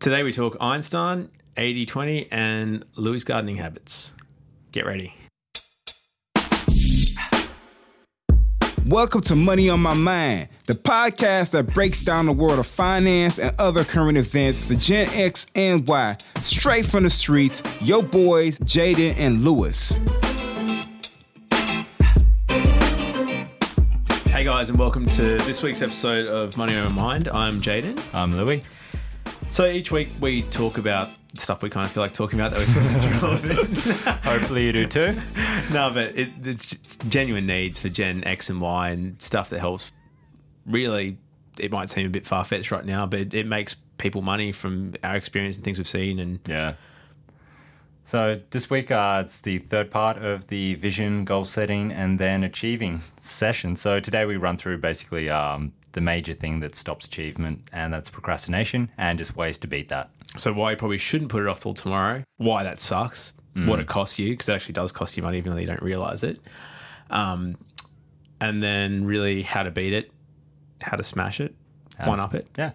Today we talk Einstein, 80 20, and Louis gardening habits. Get ready. Welcome to Money on My Mind, the podcast that breaks down the world of finance and other current events for Gen X and Y, straight from the streets. Your boys, Jaden and Lewis. Hey guys, and welcome to this week's episode of Money on My Mind. I'm Jaden. I'm Louis. So each week we talk about stuff we kind of feel like talking about that we feel that's relevant. Hopefully you do too. no, but it, it's just genuine needs for Gen X and Y and stuff that helps. Really, it might seem a bit far fetched right now, but it, it makes people money from our experience and things we've seen. And Yeah. So this week uh, it's the third part of the vision, goal setting, and then achieving session. So today we run through basically um, the major thing that stops achievement, and that's procrastination, and just ways to beat that. so, why you probably shouldn't put it off till tomorrow? Why that sucks? What it costs you? Because it actually does cost you money, even though you don't realize it. Um, and then really how to beat it, how to smash it, one up it. Yeah.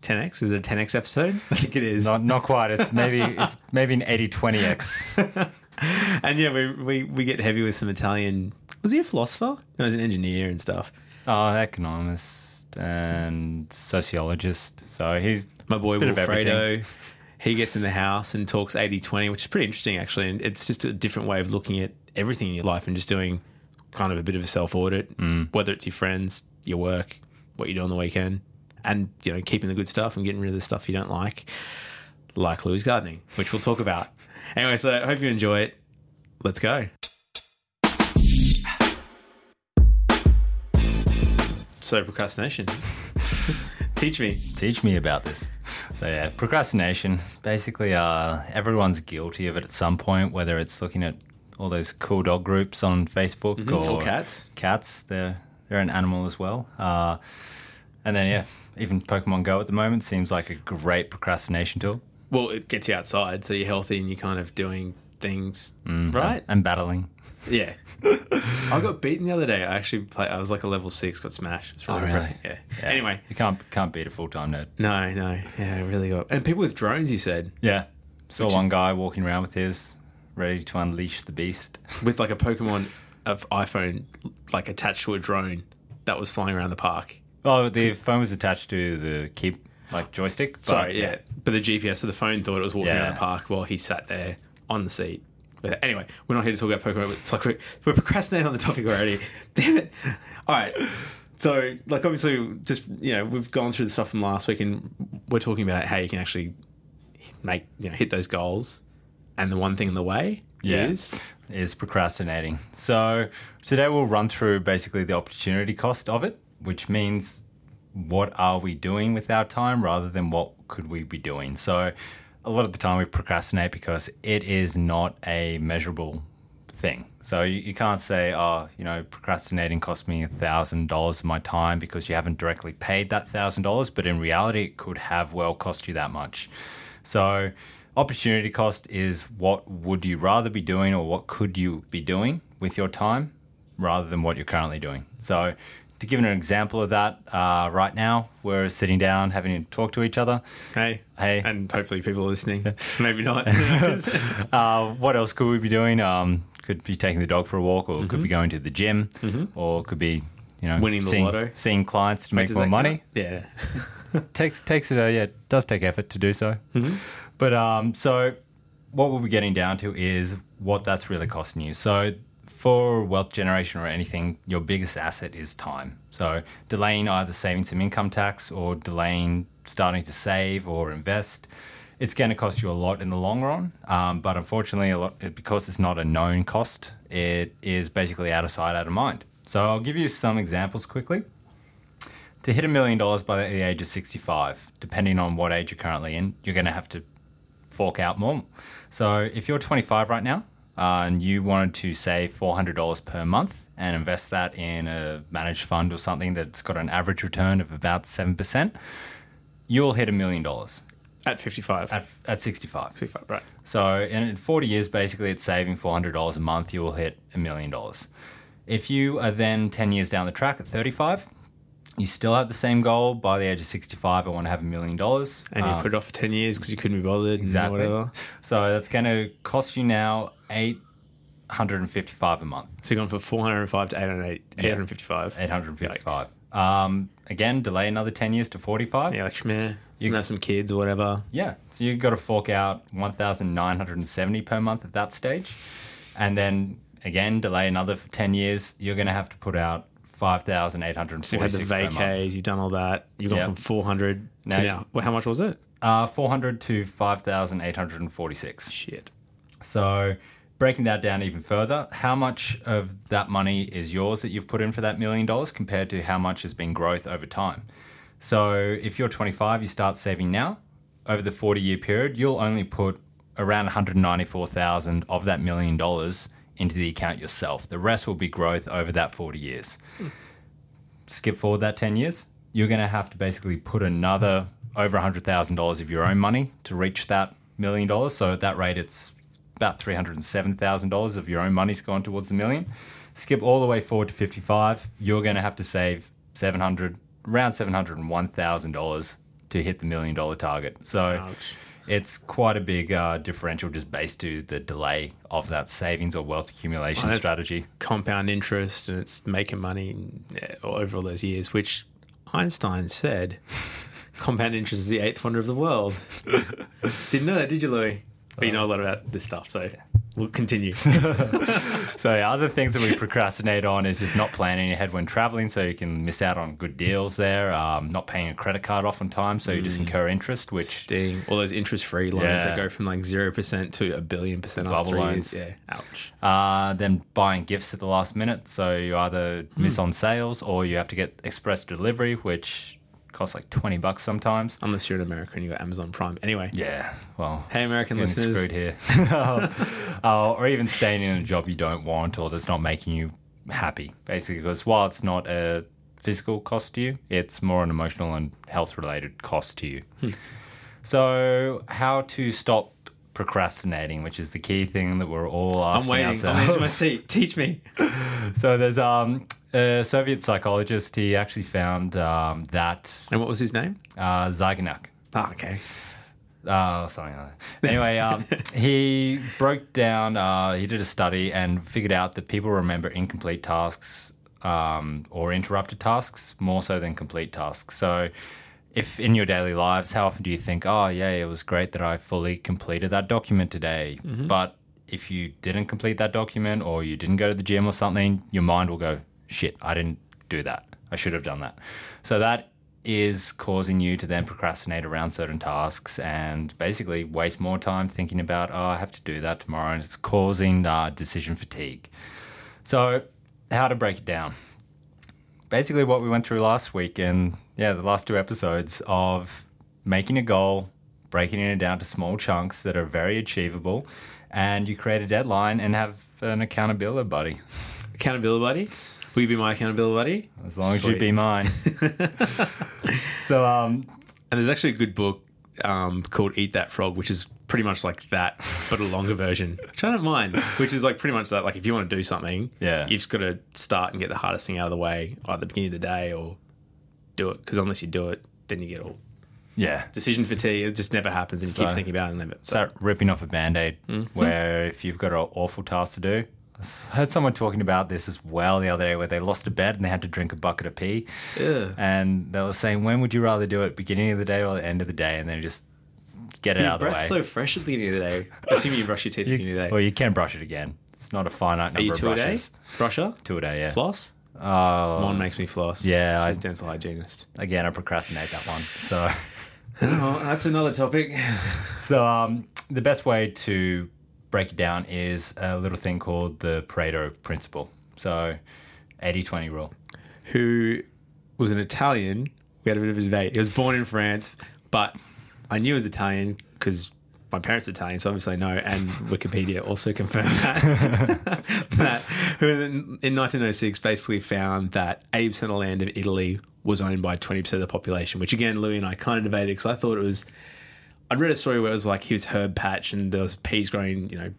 10x is it a 10x episode? I think it is. Not not quite. It's maybe it's maybe an 80-20x. And yeah, we, we we get heavy with some Italian. Was he a philosopher? No, he's an engineer and stuff. Oh, economist and sociologist. So he's My boy Bit Wilfredo, he gets in the house and talks 80 20, which is pretty interesting actually. And it's just a different way of looking at everything in your life and just doing kind of a bit of a self audit, mm. whether it's your friends, your work, what you do on the weekend, and you know, keeping the good stuff and getting rid of the stuff you don't like, like Louis gardening, which we'll talk about. Anyway, so I hope you enjoy it. Let's go. So procrastination. Teach me. teach me about this. So yeah, procrastination. Basically, uh, everyone's guilty of it at some point. Whether it's looking at all those cool dog groups on Facebook or, Mm-hmm. Or cats. Cats, they're they're an animal as well. Uh, and then yeah, even Pokemon Go at the moment seems like a great procrastination tool. Well, it gets you outside, so you're healthy and you're kind of doing things, right? And battling. Yeah. I got beaten the other day. I actually played. I was like a level six, got smashed. It's really Oh, really? Yeah. Yeah. Anyway, you can't can't beat a full time nerd. no, no, yeah, I really got. And people with drones, you said, Yeah, saw Which one is- guy walking around with his, ready to unleash the beast. with like a Pokemon of iPhone, like attached to a drone that was flying around the park. Oh, the phone was attached to the keep like joystick. but- Sorry, yeah. But the GPS of the phone thought it was walking Yeah. around the park while he sat there on the seat. But anyway, we're not here to talk about Pokemon. It's like we're, we're procrastinating on the topic already. Damn it. All right. So, like, obviously, just, you know, we've gone through the stuff from last week and we're talking about how you can actually make, you know, hit those goals. And the one thing in the way Yeah. is. is procrastinating. So today we'll run through basically the opportunity cost of it, which means what are we doing with our time rather than what could we be doing. So a lot of the time we procrastinate because it is not a measurable thing. So you, you can't say, oh, you know, procrastinating cost me a thousand dollars of my time because you haven't directly paid that thousand dollars, but in reality it could have well cost you that much. So opportunity cost is what would you rather be doing or what could you be doing with your time rather than what you're currently doing. So to give an example of that, uh, right now we're sitting down having to talk to each other. Hey. Hey. And hopefully people are listening. Maybe not. Uh, what else could we be doing? Um, could be taking the dog for a walk, or could be going to the gym, or could be you know Mm-hmm. Winning the seeing, lotto. seeing clients to make more money. Yeah. takes takes it. Uh, yeah, it does take effort to do so. But um, so what we'll be getting down to is what that's really costing you. So for wealth generation or anything, your biggest asset is time. So delaying either saving some income tax or delaying starting to save or invest, it's going to cost you a lot in the long run. Um, but unfortunately, a lot because it's not a known cost, it is basically out of sight, out of mind. So I'll give you some examples quickly to hit a million dollars by the age of 65, depending on what age you're currently in, you're going to have to fork out more. So if you're 25 right now uh, and you wanted to save $400 per month and invest that in a managed fund or something that's got an average return of about 7%, you'll hit a million dollars At 55. at, at 65. 65, right. So in 40 years, basically, it's saving $400 a month. You will hit a million dollars. If you are then 10 years down the track at 35, You still have the same goal by the age of 65. I want to have a million dollars. And you put it off for 10 years because you couldn't be bothered. Exactly. Whatever. So that's going to cost you now 855 a month. So you're going from 405 to 808, 855. 855. Um, again, delay another 10 years to 45. Yeah, like, meh. You can have some kids or whatever. Yeah. So you've got to fork out 1,970 per month at that stage. And then again, delay another 10 years. You're going to have to put out 5,846 So you had the per month. vacays, you've done all that. You've gone Yep. from 400 Now to now. Well, how much was it? Uh, 400 to 5,846. Shit. So breaking that down even further, how much of that money is yours that you've put in for that million dollars compared to how much has been growth over time? So if you're 25, you start saving now. Over the 40 year period, you'll only put around 194,000 of that million dollars into the account yourself. The rest will be growth over that 40 years. Skip forward that 10 years, you're going to have to basically put another over $100,000 of your own money to reach that million dollars. So at that rate, it's about $307,000 of your own money's gone towards the million. Skip all the way forward to 55, you're going to have to save 700 around $701,000 to hit the million dollar target. So Ouch. It's quite a big uh, differential just based to the delay of that savings or wealth accumulation that's- strategy. Compound interest and it's making money over all those years, which Einstein said compound interest is the eighth wonder of the world. Didn't know that, did you, Louis? But you know a lot about this stuff, so we'll continue. So other things that we procrastinate on is just not planning ahead when traveling, so you can miss out on good deals there. Um, not paying a credit card off on time, so you just incur interest, which Sting. All those interest free loans Yeah. that go from like 0% to a billion percent Bubble three loans. years. Yeah. Ouch. uh, then buying gifts at the last minute. So you either miss on sales or you have to get express delivery, which costs like twenty bucks sometimes. Unless you're in America and you got Amazon Prime. Anyway. Yeah, well, Hey, American listeners. screwed here. uh, or even staying in a job you don't want or that's not making you happy, basically. Because while it's not a physical cost to you, it's more an emotional and health related cost to you. Hmm. So, how to stop procrastinating, which is the key thing that we're all I'm asking waiting. I'm ourselves. my seat. Teach me. So there's um, a Soviet psychologist. He actually found um, that And what was his name? uh, Zeigarnik, Oh, okay. uh, something like that. Anyway, um, he broke down. Uh, he did a study and figured out that people remember incomplete tasks um, or interrupted tasks more so than complete tasks. So. If in your daily lives, how often do you think, oh, yeah, it was great that I fully completed that document today? But if you didn't complete that document or you didn't go to the gym or something, your mind will go, shit, I didn't do that. I should have done that. So that is causing you to then procrastinate around certain tasks and basically waste more time thinking about, oh, I have to do that tomorrow. And it's causing uh, decision fatigue. So, how to break it down? Basically, what we went through last week and yeah, the last two episodes of making a goal, breaking it down to small chunks that are very achievable, and you create a deadline and have an accountability buddy. Accountability buddy. Will you be my accountability buddy? As long as you be mine. so, um, And there's actually a good book um, called Eat That Frog, which is pretty much like that, but a longer version, which I don't mind. Which is like pretty much that. Like if you want to do something, Yeah. you've just got to start and get the hardest thing out of the way at the beginning of the day, or do it. Because unless you do it, then you get all yeah. decision fatigue. It just never happens, and you keep thinking about it. And never, so, Start ripping off a band aid where if you've got an awful task to do, I heard someone talking about this as well the other day where they lost a bet and they had to drink a bucket of pee. Ugh. And they were saying, when would you rather do it, beginning of the day or the end of the day? And then just get it your out of the way. breath's so fresh at the beginning of the day. Assuming you brush your teeth at the beginning of the day. Well, you can brush it again. It's not a finite number Are you of two a day? brushes. Brusher? Two a day, yeah. Floss? Oh, One makes me floss. Yeah, I- She's a dental hygienist. again, I procrastinate that one. So, Oh, that's another topic. so um, the best way to break it down is a little thing called the Pareto principle. So, 80-20 rule. Who was an Italian. We had a bit of a debate. He was born in France, but I knew he was Italian because my parents are Italian, so obviously I know. And Wikipedia also confirmed that. that who in, in 1906 basically found that 80% of the land of Italy was owned by 20% of the population, which again, Louis and I kind of debated because I thought it was. I'd read a story where it was like he was herb patch and there was peas growing, you know,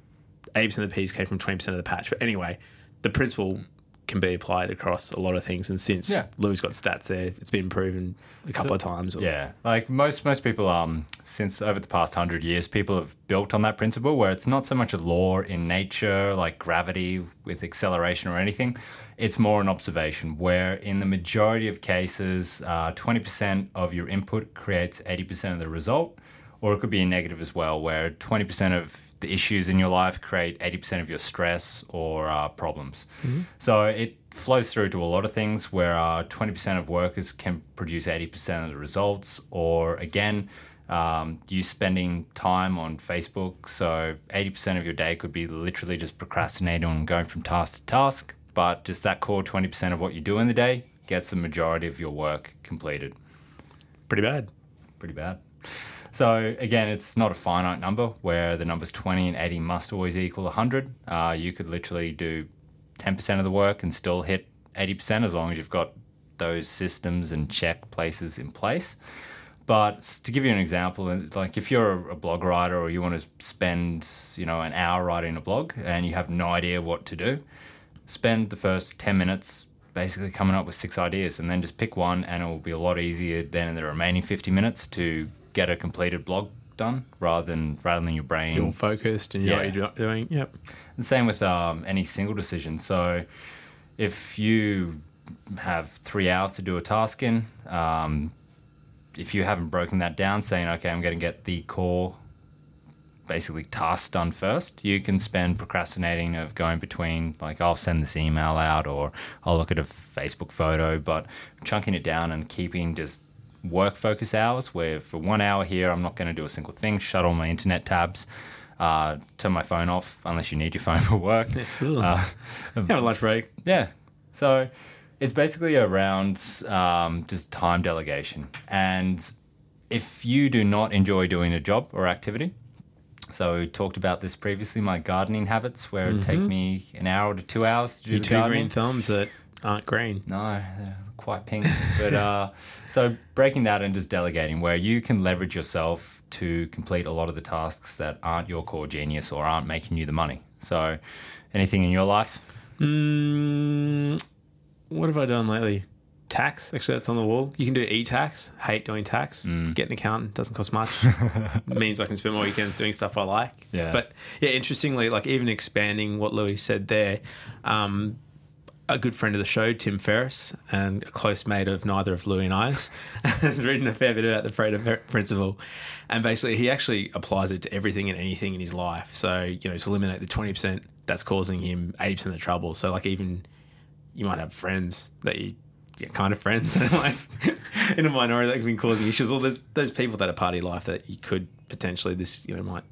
80% of the peas came from 20% of the patch. But anyway, the principle can be applied across a lot of things. And since Yeah. Louis got stats there, it's been proven a couple of times. Or, Yeah, like most most people, um, since over the past hundred years, people have built on that principle where it's not so much a law in nature like gravity with acceleration or anything. It's more an observation where, in the majority of cases, uh, twenty percent of your input creates eighty percent of the result, or it could be a negative as well, where twenty percent of the issues in your life create 80% of your stress or uh, problems. So it flows through to a lot of things where uh, 20% of workers can produce 80% of the results, or again, um, you spending time on Facebook. So 80% of your day could be literally just procrastinating and going from task to task, but just that core 20% of what you do in the day gets the majority of your work completed Pretty bad. pretty bad. So again, it's not a finite number where the numbers 20 and 80 must always equal 100. Uh, you could literally do 10% of the work and still hit 80% as long as you've got those systems and check places in place. But to give you an example, like if you're a blog writer or you want to spend, you know, an hour writing a blog and you have no idea what to do, spend the first 10 minutes basically coming up with six ideas and then just pick one and it will be a lot easier than in the remaining 50 minutes to get a completed blog done rather than rattling your brain You're focused and you know Yeah. what you're doing. Yep. the same with um, any single decision. So if you have three hours to do a task in, um, if you haven't broken that down, saying, okay, I'm going to get the core basically tasks done first, you can spend procrastinating of going between, like, I'll send this email out or I'll look at a Facebook photo, but chunking it down and keeping just work focus hours where for one hour here, I'm not going to do a single thing, shut all my internet tabs. Uh, turn my phone off unless you need your phone for work. Uh, Have a lunch break. yeah. So it's basically around um, just time delegation. And if you do not enjoy doing a job or activity, so we talked about this previously, my gardening habits, where it'd take me an hour to two hours to do Your the two gardening. green thumbs that aren't green. No, quite pink. But uh, so breaking that and just delegating, where you can leverage yourself to complete a lot of the tasks that aren't your core genius or aren't making you the money. So, anything in your life? Mm, what have I done lately? Tax. Actually, that's on the wall. You can do e-tax. Hate doing tax. Mm. Get an accountant. Doesn't cost much. Means I can spend more weekends doing stuff I like. Yeah. But yeah, interestingly, like even expanding what Louis said there, um, a good friend of the show, Tim Ferriss, and a close mate of neither of Louis and I's, has written a fair bit about the Pareto principle. And basically, he actually applies it to everything and anything in his life. So, you know, to eliminate the 20% that's causing him 80% of the trouble. So, like, even you might have friends that you get kind of friends like in a minority that have been causing issues, or there's those people that are party life that you could potentially, this, you know, might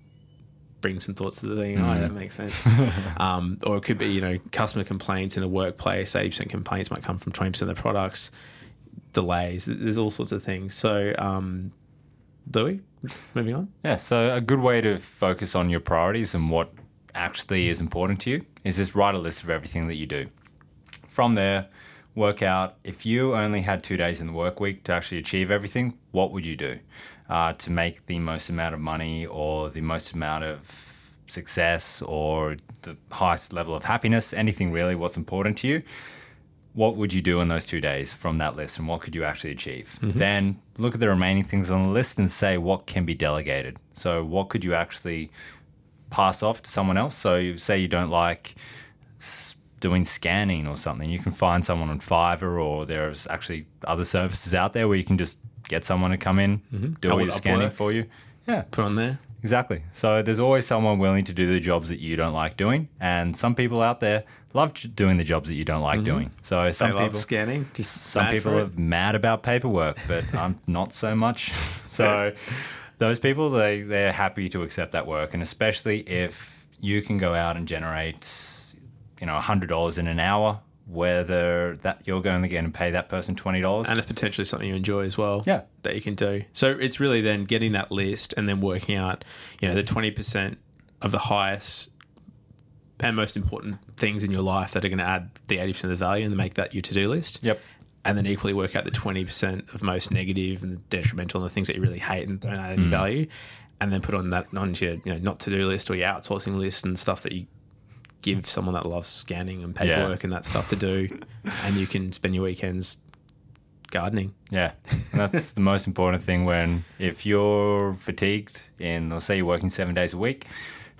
bring some thoughts to the thing. Oh, that makes sense. um, or it could be, you know, customer complaints in a workplace. Eighty percent complaints might come from twenty percent of the products. Delays. There's all sorts of things. So, um, Louis, moving on. Yeah, so a good way to focus on your priorities and what actually is important to you is just write a list of everything that you do. From there, work out if you only had two days in the work week to actually achieve everything, what would you do uh, to make the most amount of money or the most amount of success or the highest level of happiness, anything really, what's important to you? what would you do in those two days from that list and what could you actually achieve? Then look at the remaining things on the list and say what can be delegated. So, what could you actually pass off to someone else? So, you say you don't like doing scanning or something, you can find someone on Fiverr or there's actually other services out there where you can just get someone to come in, mm-hmm. do all your scanning for you. Yeah, Put on there. Exactly. So there's always someone willing to do the jobs that you don't like doing, and some people out there love doing the jobs that you don't like mm-hmm. doing. So some They love people, scanning. Just some people are it. mad about paperwork, but I'm not so much. So those people they they're happy to accept that work, and especially if you can go out and generate, you know, hundred dollars in an hour, whether that you're going to get and pay that person twenty dollars. and it's potentially something you enjoy as well. Yeah. that you can do. So it's really then getting that list and then working out, you know, the twenty percent of the highest and most important things in your life that are going to add the eighty percent of the value and make that your to do list. Yep. And then equally work out the twenty percent of most negative and detrimental and the things that you really hate and don't add any mm. value. And then put on that onto your you know not to do list or your outsourcing list and stuff that you give someone that loves scanning and paperwork and that stuff to do, and you can spend your weekends gardening. Yeah, and that's the most important thing. When if you're fatigued, and let's say you're working seven days a week,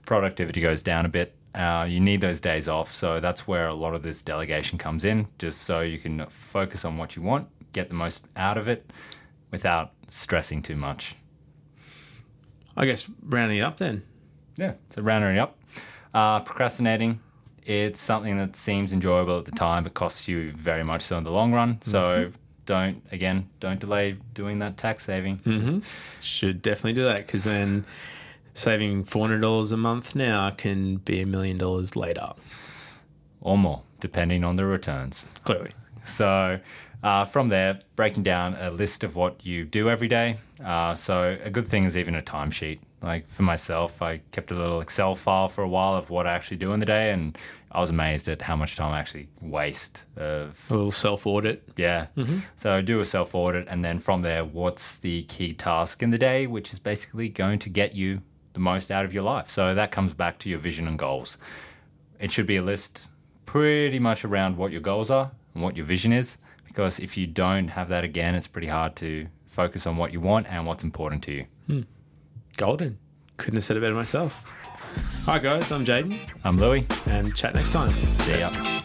productivity goes down a bit. Uh, you need those days off, so that's where a lot of this delegation comes in, just so you can focus on what you want, get the most out of it, without stressing too much. I guess rounding it up then. Yeah, so rounding it up, uh, procrastinating. It's something that seems enjoyable at the time, but costs you very much so in the long run. So don't again, don't delay doing that tax saving. Should definitely do that because then saving four hundred dollars a month now can be a million dollars later. or more, depending on the returns. Clearly. So, uh, from there, breaking down a list of what you do every day. Uh, so, a good thing is even a timesheet. Like for myself, I kept a little Excel file for a while of what I actually do in the day, and I was amazed at how much time I actually waste of A little self audit. yeah. Mm-hmm. So I do a self audit, and then from there, what's the key task in the day, which is basically going to get you the most out of your life. So that comes back to your vision and goals. It should be a list pretty much around what your goals are and what your vision is, because if you don't have that again, it's pretty hard to focus on what you want and what's important to you. Hmm. Golden. Couldn't have said it better myself. Hi guys, I'm Jaden, I'm Louie. and chat next time. See ya.